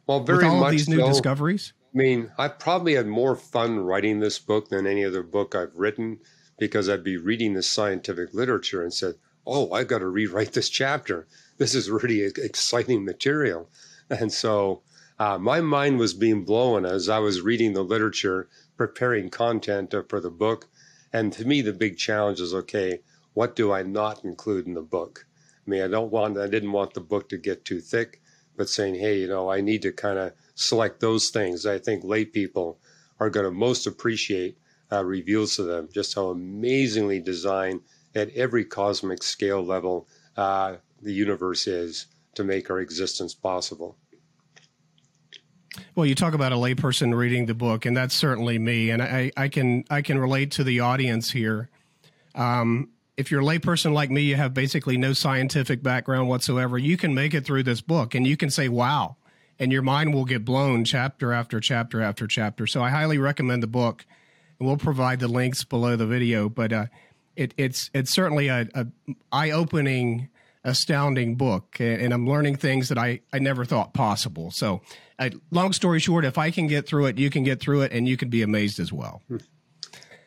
Well, very with all much. Of these new so. discoveries. I mean, I probably had more fun writing this book than any other book I've written because I'd be reading the scientific literature and said, "Oh, I've got to rewrite this chapter. This is really exciting material." And so uh, my mind was being blown as I was reading the literature, preparing content for the book. And to me, the big challenge is okay, what do I not include in the book? I mean, I don't want, I didn't want the book to get too thick, but saying, hey, you know, I need to kind of select those things I think lay people are going to most appreciate uh, reveals to them just how amazingly designed at every cosmic scale level uh, the universe is to make our existence possible. Well, you talk about a layperson reading the book, and that's certainly me, and I, I can I can relate to the audience here. Um, if you're a layperson like me, you have basically no scientific background whatsoever. You can make it through this book, and you can say, "Wow," and your mind will get blown chapter after chapter after chapter. So I highly recommend the book, and we'll provide the links below the video. But uh, it, it's it's certainly a, a eye opening, astounding book, and I'm learning things that I I never thought possible. So, uh, long story short, if I can get through it, you can get through it, and you can be amazed as well.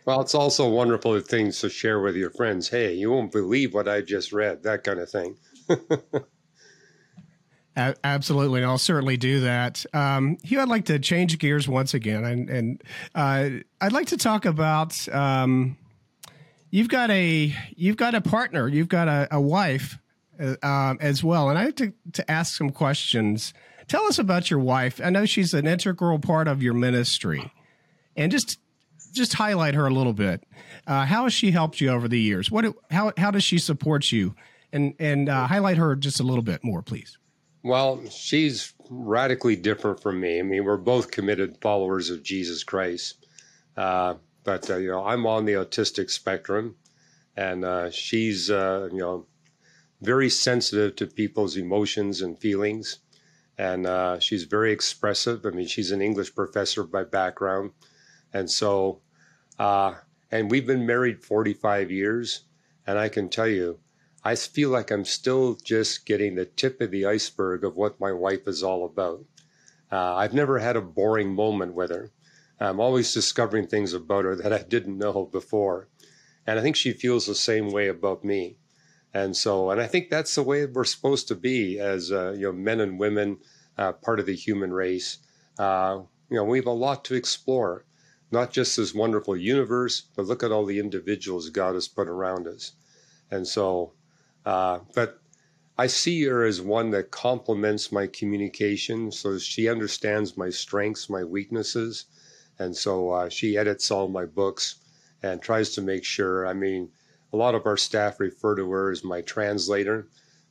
Well, it's also wonderful things to share with your friends. Hey, you won't believe what I just read, that kind of thing. Absolutely, I'll certainly do that. Um, Hugh, I'd like to change gears once again, and, and uh, I'd like to talk about um, you've got a you've got a partner, you've got a, a wife uh, um, as well, and I have to to ask some questions. Tell us about your wife. I know she's an integral part of your ministry, and just just highlight her a little bit. Uh, how has she helped you over the years? What how how does she support you? And and uh, highlight her just a little bit more, please. Well, she's radically different from me. I mean, we're both committed followers of Jesus Christ. Uh, but uh, you know, I'm on the autistic spectrum, and uh, she's uh, you know very sensitive to people's emotions and feelings, and she's very expressive. I mean, she's an English professor by background, and so, uh, and we've been married 45 years, and I can tell you, I feel like I'm still just getting the tip of the iceberg of what my wife is all about. Uh, I've never had a boring moment with her. I'm always discovering things about her that I didn't know before. And I think she feels the same way about me. And so, and I think that's the way we're supposed to be as uh, you know, men and women, uh, part of the human race. Uh, you know, we have a lot to explore, not just this wonderful universe, but look at all the individuals God has put around us. And so, uh, but I see her as one that complements my communication. So she understands my strengths, my weaknesses. And so uh, she edits all my books and tries to make sure. I mean, a lot of our staff refer to her as my translator,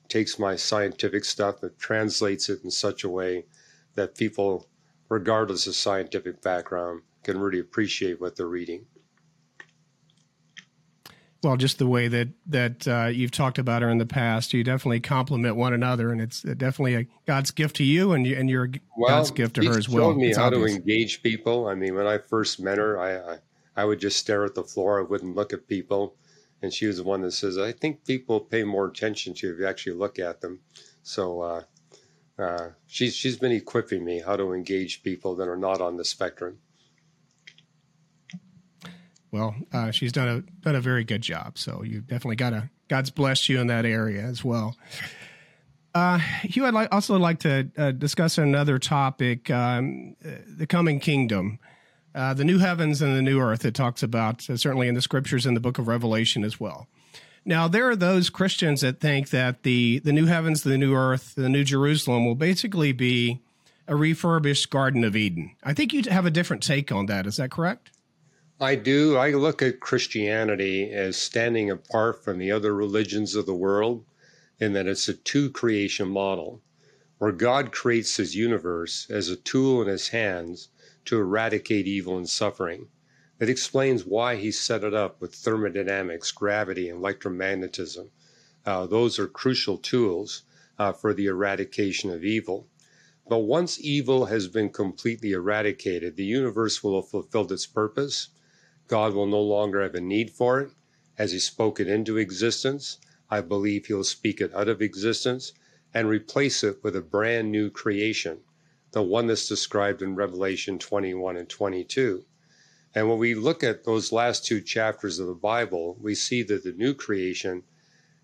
takes my scientific stuff and translates it in such a way that people, regardless of scientific background, can really appreciate what they're reading well, just the way that that uh, you've talked about her in the past, you definitely complement one another, and it's definitely a God's gift to you, and you, and you're well, God's gift to her as well. Showed me it's how obvious. to engage people. I mean, when I first met her, I, I, I would just stare at the floor. I wouldn't look at people, and she was the one that says, "I think people pay more attention to you if you actually look at them." So uh, uh, she's she's been equipping me how to engage people that are not on the spectrum well, uh, she's done a done a very good job. So you've definitely got a God's blessed you in that area as well. Uh, Hugh, I'd also like to uh, discuss another topic: um, uh, the coming kingdom, uh, the new heavens and the new earth. It talks about uh, certainly in the scriptures in the book of Revelation as well. Now, there are those Christians that think that the the new heavens, the new earth, the new Jerusalem will basically be a refurbished Garden of Eden. I think you have a different take on that. Is that correct? I do. I look at Christianity as standing apart from the other religions of the world in that it's a two creation model where God creates his universe as a tool in his hands to eradicate evil and suffering. It explains why he set it up with thermodynamics, gravity, and electromagnetism. Uh, those are crucial tools uh, for the eradication of evil. But once evil has been completely eradicated, the universe will have fulfilled its purpose God will no longer have a need for it. As He spoke it into existence, I believe He'll speak it out of existence and replace it with a brand new creation, the one that's described in Revelation 21 and 22. And when we look at those last two chapters of the Bible, we see that the new creation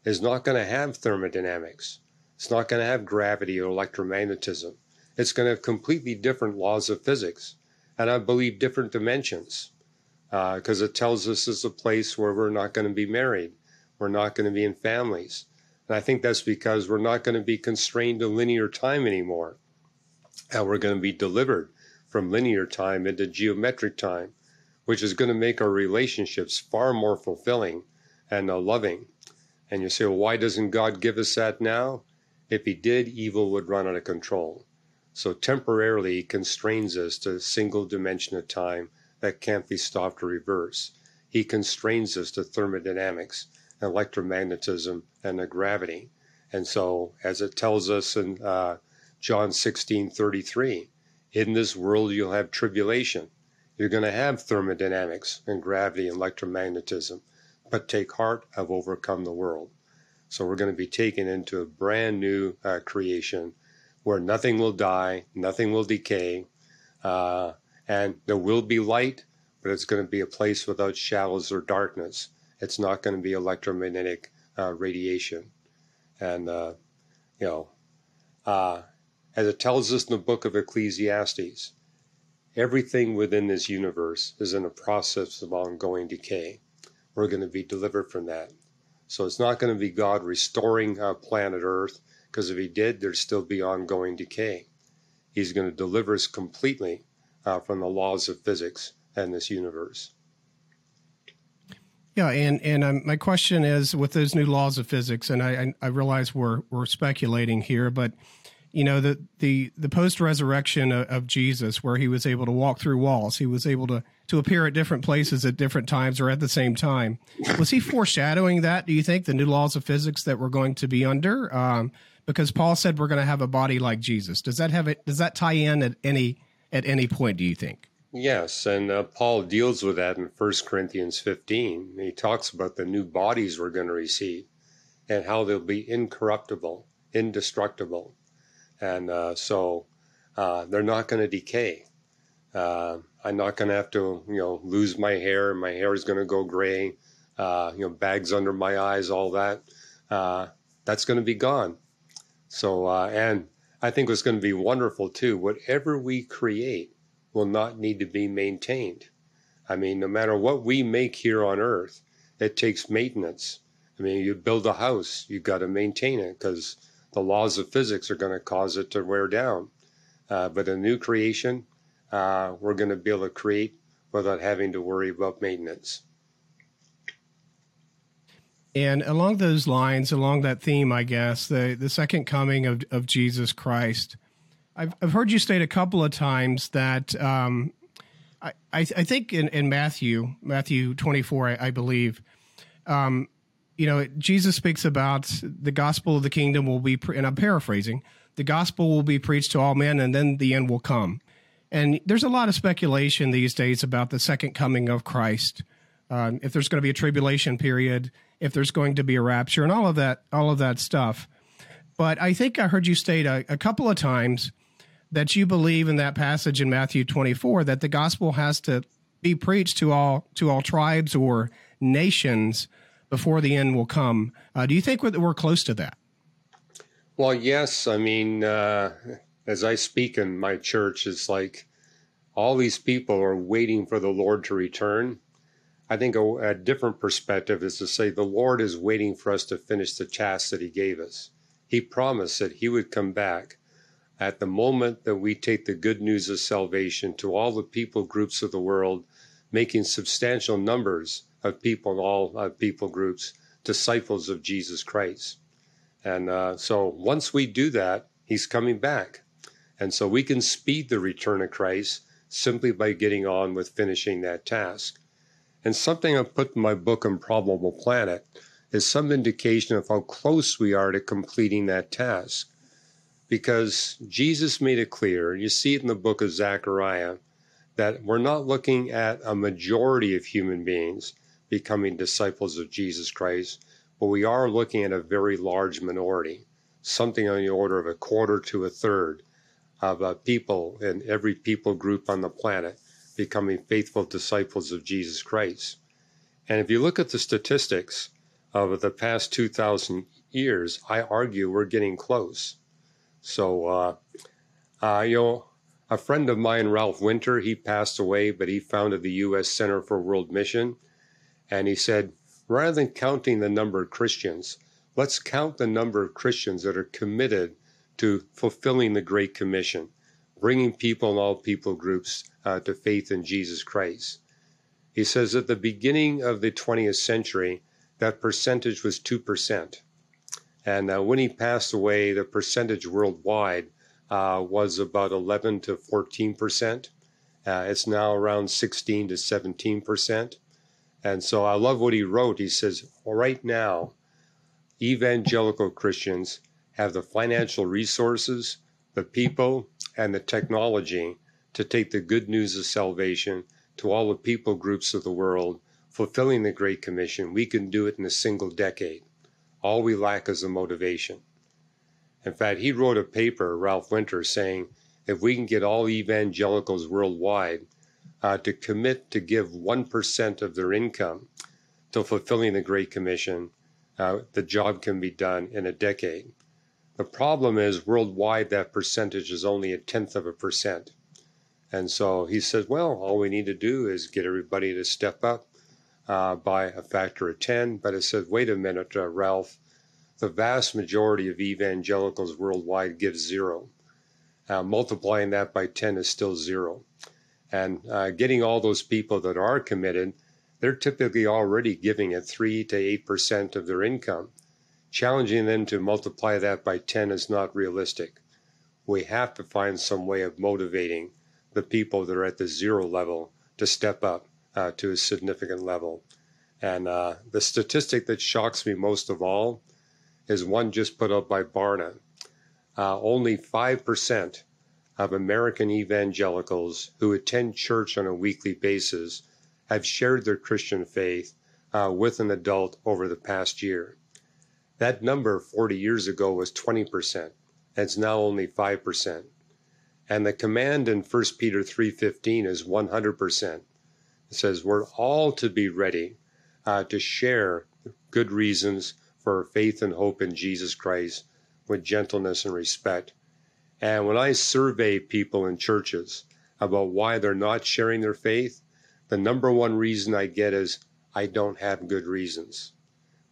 is not going to have thermodynamics. It's not going to have gravity or electromagnetism. It's going to have completely different laws of physics, and I believe different dimensions because uh, it tells us it's a place where we're not going to be married, we're not going to be in families. And I think that's because we're not going to be constrained to linear time anymore. And we're going to be delivered from linear time into geometric time, which is going to make our relationships far more fulfilling and uh, loving. And you say, well, why doesn't God give us that now? If He did, evil would run out of control. So temporarily, He constrains us to single dimension of time that can't be stopped or reversed. He constrains us to thermodynamics, electromagnetism, and the gravity. And so, as it tells us in uh, John 16 33. In this world, you'll have tribulation. You're going to have thermodynamics and gravity and electromagnetism, but take heart, I've overcome the world. So we're going to be taken into a brand new uh, creation where nothing will die, nothing will decay, uh, and there will be light, but it's going to be a place without shadows or darkness. It's not going to be electromagnetic uh, radiation. And, uh, you know, uh, as it tells us in the book of Ecclesiastes, everything within this universe is in a process of ongoing decay. We're going to be delivered from that. So it's not going to be God restoring uh, planet Earth, because if He did, there'd still be ongoing decay. He's going to deliver us completely uh, from the laws of physics and this universe. Yeah, and and um, my question is, with those new laws of physics, and I I, realize we're we're speculating here, but you know the the the post resurrection of, of, Jesus, where he was able to walk through walls, he was able to to appear at different places at different times or at the same time. Was he foreshadowing that? Do you think the new laws of physics that we're going to be under? Um, because Paul said we're going to have a body like Jesus. Does that have it? Does that tie in at any at any point? Do you think? Yes, and uh, Paul deals with that in 1 Corinthians 15. He talks about the new bodies we're going to receive and how they'll be incorruptible, indestructible. And uh, so uh, they're not going to decay. Uh, I'm not going to have to, you know, lose my hair. My hair is going to go gray. Uh, you know, bags under my eyes, all that. Uh, that's going to be gone. So, and I think what's going to be wonderful too, whatever we create, will not need to be maintained. I mean, no matter what we make here on earth, it takes maintenance. I mean, you build a house, you've got to maintain it because the laws of physics are going to cause it to wear down. Uh, but a new creation, uh, we're going to be able to create without having to worry about maintenance. And along those lines, along that theme, I guess, the, the second coming of, of Jesus Christ, I've, I've heard you state a couple of times that um, I, I, think in, in Matthew, Matthew 24, I, I believe, um, you know, Jesus speaks about the gospel of the kingdom will be, pre- and I'm paraphrasing, the gospel will be preached to all men and then the end will come. And there's a lot of speculation these days about the second coming of Christ. Um, if there's going to be a tribulation period, if there's going to be a rapture, and all of that, all of that stuff. But I think I heard you state a, a couple of times that you believe in that passage in Matthew 24 that the gospel has to be preached to all to all tribes or nations before the end will come. Uh, do you think we're, we're, close to that? Well, yes. I mean, uh, as I speak in my church, it's like all these people are waiting for the Lord to return. I think a, a different perspective is to say the Lord is waiting for us to finish the task that He gave us. He promised that He would come back at the moment that we take the good news of salvation to all the people groups of the world, making substantial numbers of people in all uh, people groups disciples of Jesus Christ. And uh, so once we do that, he's coming back. And so we can speed the return of Christ simply by getting on with finishing that task. And something I put in my book, Improbable Planet, is some indication of how close we are to completing that task. Because Jesus made it clear, and you see it in the book of Zechariah, that we're not looking at a majority of human beings becoming disciples of Jesus Christ, but we are looking at a very large minority, something on the order of a quarter to a third of uh, people in every people group on the planet becoming faithful disciples of Jesus Christ. And if you look at the statistics of the past 2,000 years, I argue we're getting close. So, uh, uh, you know, a friend of mine, Ralph Winter, he passed away, but he founded the U.S. Center for World Mission. And he said, rather than counting the number of Christians, let's count the number of Christians that are committed to fulfilling the Great Commission, bringing people in all people groups uh, to faith in Jesus Christ. He says at the beginning of the 20th century, that percentage was 2%. And uh, when he passed away, the percentage worldwide uh, was about 11 to 14 percent. Uh, it's now around 16 to 17 percent. And so I love what he wrote. He says, right now, evangelical Christians have the financial resources, the people, and the technology to take the good news of salvation to all the people groups of the world, fulfilling the Great Commission. We can do it in a single decade. All we lack is the motivation. In fact, he wrote a paper, Ralph Winter, saying if we can get all evangelicals worldwide uh, to commit to give 1% of their income to fulfilling the Great Commission, uh, the job can be done in a decade. The problem is worldwide that percentage is only a tenth of a percent. And so he says, well, all we need to do is get everybody to step up uh, by a factor of 10. But I said, wait a minute, uh, Ralph, the vast majority of evangelicals worldwide give zero. Uh, multiplying that by 10 is still zero. And uh, getting all those people that are committed, they're typically already giving at 3 to 8% of their income. Challenging them to multiply that by 10 is not realistic. We have to find some way of motivating the people that are at the zero level to step up uh, to a significant level. And uh, the statistic that shocks me most of all is one just put up by Barna. Uh, only 5% of American evangelicals who attend church on a weekly basis have shared their Christian faith uh, with an adult over the past year. That number 40 years ago was 20%. It's now only 5%. And the command in 1 Peter 3:15 is 100%. It says we're all to be ready uh, to share good reasons for faith and hope in Jesus Christ with gentleness and respect. And when I survey people in churches about why they're not sharing their faith, the number one reason I get is I don't have good reasons,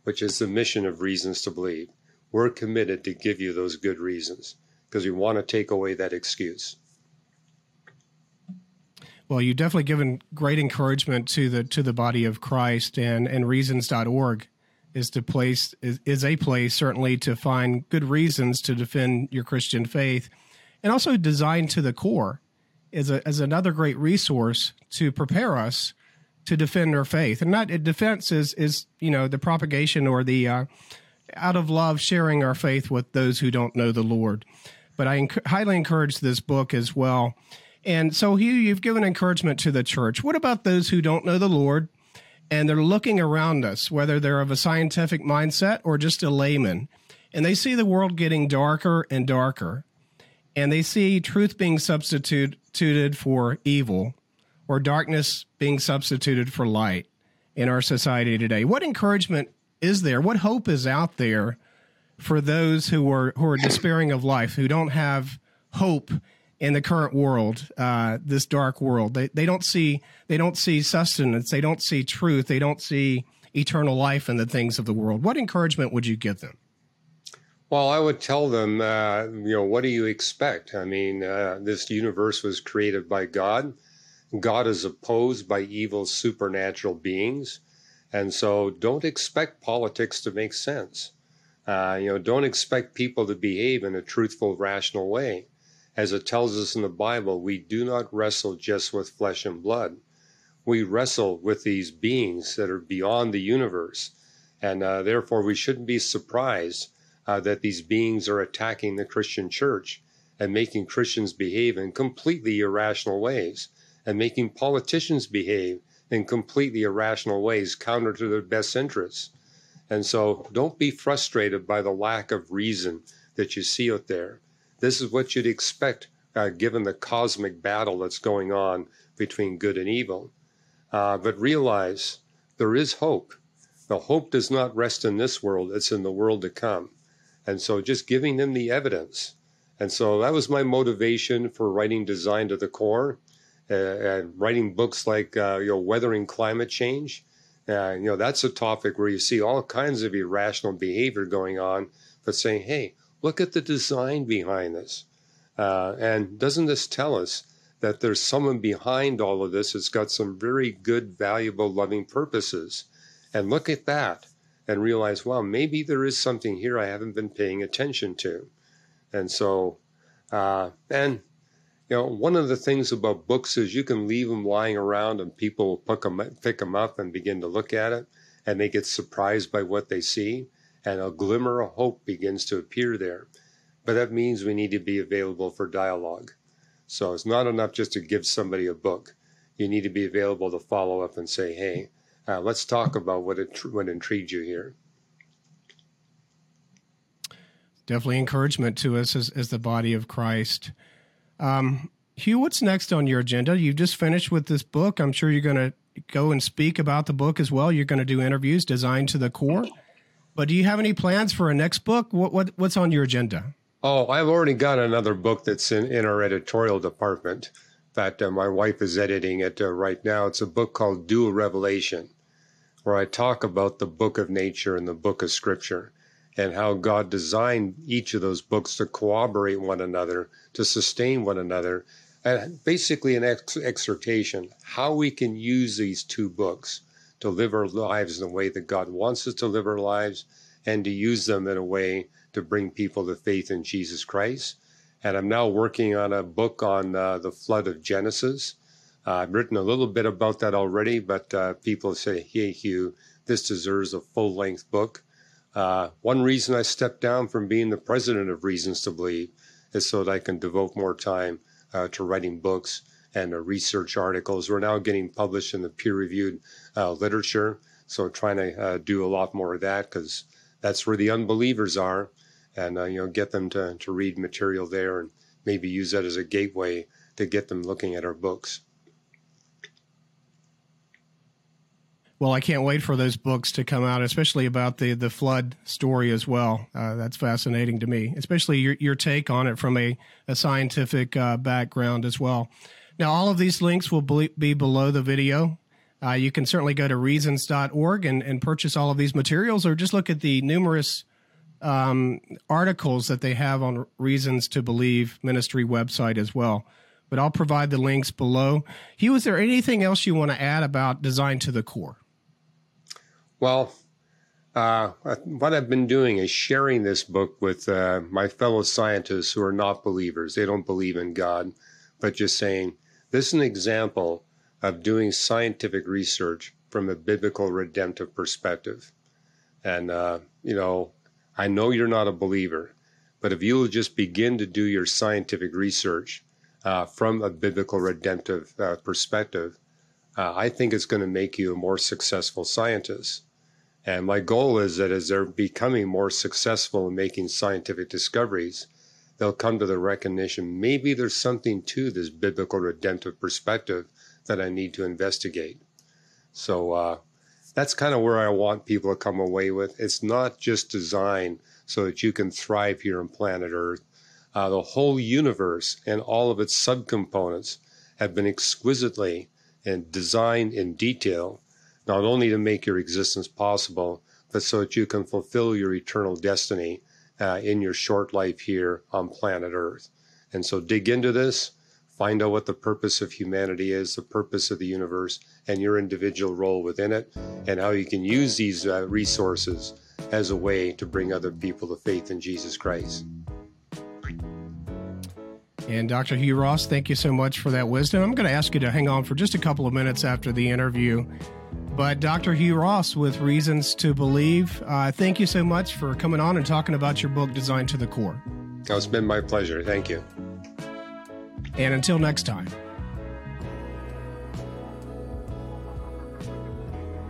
which is the mission of Reasons to Believe. We're committed to give you those good reasons because we want to take away that excuse. Well, you've definitely given great encouragement to the to the body of Christ and and reasons.org is to place is, is a place certainly to find good reasons to defend your Christian faith and also designed to the core is a, as another great resource to prepare us to defend our faith. And not defense is is you know the propagation or the uh, out of love sharing our faith with those who don't know the Lord. But I enc- highly encourage this book as well. And so, Hugh, you've given encouragement to the church. What about those who don't know the Lord and they're looking around us, whether they're of a scientific mindset or just a layman, and they see the world getting darker and darker, and they see truth being substituted for evil or darkness being substituted for light in our society today? What encouragement is there? What hope is out there for those who are who are despairing of life, who don't have hope in the current world, uh, this dark world. They they don't see they don't see sustenance. They don't see truth. They don't see eternal life in the things of the world. What encouragement would you give them? Well, I would tell them, uh, you know, what do you expect? I mean, uh, this universe was created by God. God is opposed by evil supernatural beings. And so don't expect politics to make sense. Uh, you know, don't expect people to behave in a truthful, rational way. As it tells us in the Bible, we do not wrestle just with flesh and blood. We wrestle with these beings that are beyond the universe. And uh, therefore, we shouldn't be surprised uh, that these beings are attacking the Christian church and making Christians behave in completely irrational ways and making politicians behave in completely irrational ways counter to their best interests. And so don't be frustrated by the lack of reason that you see out there. This is what you'd expect uh, given the cosmic battle that's going on between good and evil. Uh, but realize there is hope. The hope does not rest in this world, it's in the world to come. And so just giving them the evidence. And so that was my motivation for writing Designed to the Core and writing books like, uh, you know, Weathering Climate Change uh, you know, that's a topic where you see all kinds of irrational behavior going on, but saying, hey, look at the design behind this. Uh, and doesn't this tell us that there's someone behind all of this that's got some very good, valuable, loving purposes? And look at that and realize, well, maybe there is something here I haven't been paying attention to. And so, uh, and you know, one of the things about books is you can leave them lying around and people will pick them, pick them up and begin to look at it and they get surprised by what they see and a glimmer of hope begins to appear there. but that means we need to be available for dialogue. So it's not enough just to give somebody a book. You need to be available to follow up and say, hey, uh, let's talk about what, it, what intrigued you here. Definitely encouragement to us as, as the body of Christ. Um, Hugh, what's next on your agenda? You've just finished with this book. I'm sure you're going to go and speak about the book as well. You're going to do interviews designed to the core. But do you have any plans for a next book? What, what what's on your agenda? Oh, I've already got another book that's in, in our editorial department. In fact, uh, my wife is editing it uh, right now. It's a book called Dual Revelation, where I talk about the book of nature and the book of scripture and how God designed each of those books to corroborate one another, to sustain one another, and basically an ex- exhortation how we can use these two books to live our lives in the way that God wants us to live our lives and to use them in a way to bring people to faith in Jesus Christ. And I'm now working on a book on uh, the flood of Genesis. Uh, I've written a little bit about that already, but uh, people say, hey, Hugh, this deserves a full length book. Uh, one reason I stepped down from being the president of Reasons to Believe is so that I can devote more time uh, to writing books and uh, research articles. We're now getting published in the peer reviewed literature. So trying to do a lot more of that because that's where the unbelievers are and uh, you know get them to, to read material there and maybe use that as a gateway to get them looking at our books. Well, I can't wait for those books to come out, especially about the the flood story as well. Uh, that's fascinating to me, especially your your take on it from a a scientific uh, background as well. Now, all of these links will be below the video. Uh, you can certainly go to reasons.org and, and purchase all of these materials, or just look at the numerous um, articles that they have on Reasons to Believe ministry website as well. But I'll provide the links below. Hugh, is there anything else you want to add about Designed to the Core? Well, uh, what I've been doing is sharing this book with uh, my fellow scientists who are not believers. They don't believe in God, but just saying this is an example of doing scientific research from a biblical redemptive perspective. And, uh, you know, I know you're not a believer, but if you'll just begin to do your scientific research uh, from a biblical redemptive uh, perspective, uh, I think it's going to make you a more successful scientist. And my goal is that as they're becoming more successful in making scientific discoveries, they'll come to the recognition maybe there's something to this biblical redemptive perspective that I need to investigate. So uh, that's kind of where I want people to come away with. It's not just designed so that you can thrive here on planet Earth. Uh, the whole universe and all of its subcomponents have been exquisitely and designed in detail, not only to make your existence possible, but so that you can fulfill your eternal destiny uh, in your short life here on planet Earth. And so dig into this, find out what the purpose of humanity is, the purpose of the universe, and your individual role within it, and how you can use these uh, resources as a way to bring other people to faith in Jesus Christ. And Dr. Hugh Ross, thank you so much for that wisdom. I'm going to ask you to hang on for just a couple of minutes after the interview. But Dr. Hugh Ross with Reasons to Believe, uh, thank you so much for coming on and talking about your book, Designed to the Core. Oh, it's been my pleasure. Thank you. And until next time.